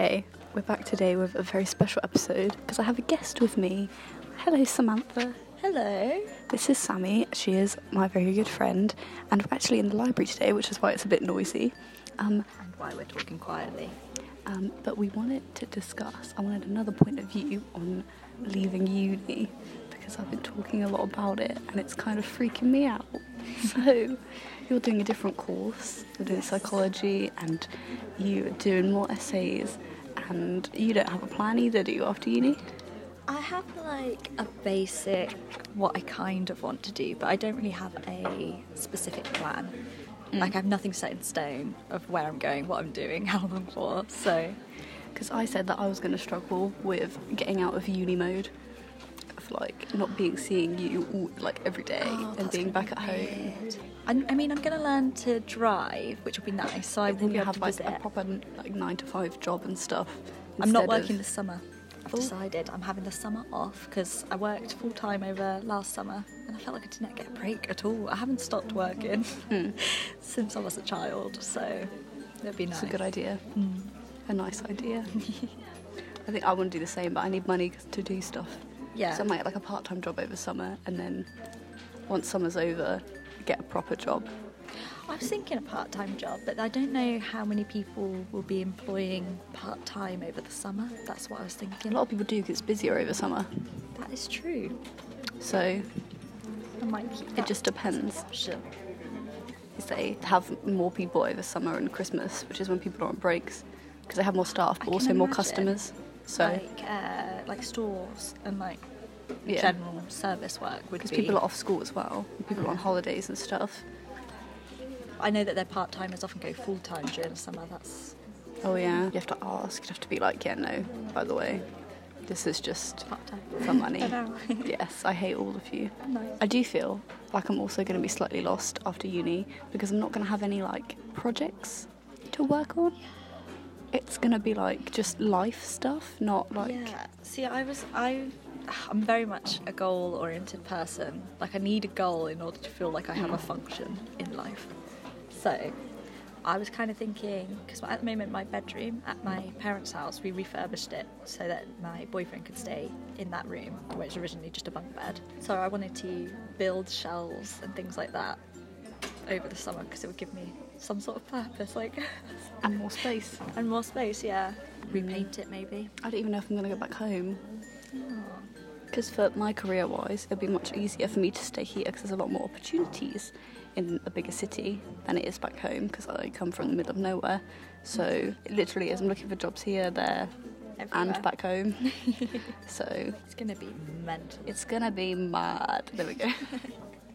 Okay, we're back today with a very special episode because I have a guest with me. Hello, Samantha. Hello. This is Sammi. She is my very good friend, and we're actually in the library today, which is why it's a bit noisy. Um, And why we're talking quietly. um, but we wanted to discuss, I wanted another point of view on leaving uni because I've been talking a lot about it and it's kind of freaking me out. so, you're doing a different course, you're doing psychology, and you're doing more essays, and you don't have a plan either, do you, after uni? I have like a basic what I kind of want to do, but I don't really have a specific plan. Mm. Like I have nothing set in stone of where I'm going, what I'm doing, how long for. So Because I said that I was going to struggle with getting out of uni mode, of like not being seeing you all, like every day Oh, and being back at home. I, I mean, I'm going to learn to drive, which will be nice. So I will be able have to like visit. a proper like nine to five job and stuff. I'm not working of- this summer. I've Oh. decided I'm having the summer off because I worked full time over last summer and I felt like I didn't get a break at all. I haven't stopped working Hmm. since I was a child, so it'd be nice. It's a good idea. Mm. A nice idea. I think I want to do the same, but I need money to do stuff. Yeah. So I might get like a part-time job over summer, and then once summer's over, get a proper job. I was thinking a part time job, but I don't know how many people will be employing part time over the summer. That's what I was thinking. A lot of people do because it's busier over summer. That is true. So I might keep it just depends. Is they have more people over summer and Christmas, which is when people are on breaks, because they have more staff, but also more customers. So like uh, like stores and like Yeah. general service work would because be. people are off school as well, people are on holidays and stuff. I know that their part timers often go full time during the summer. That's Oh yeah, you have to ask. You have to be like, yeah, no. By the way, this is just part time. for money. Yes, I hate all of you. Nice. I do feel like I'm also going to be slightly lost after uni because I'm not going to have any like projects to work on. It's going to be like just life stuff, not like yeah. See, I was I. I'm very much a goal-oriented person. Like I need a goal in order to feel like I have a function in life. So, I was kind of thinking because at the moment my bedroom at my parents' house we refurbished it so that my boyfriend could stay in that room, which was originally just a bunk bed. So I wanted to build shelves and things like that over the summer because it would give me some sort of purpose, like and more space. and more space. Yeah, repaint it maybe. I don't even know if I'm going to go back home. Because for my career wise, it'd be much easier for me to stay here because there's a lot more opportunities in a bigger city than it is back home because I come from the middle of nowhere. So it literally is. I'm looking for jobs here, there, Everywhere. and back home. so It's gonna be mental. it's gonna be mad. There we go.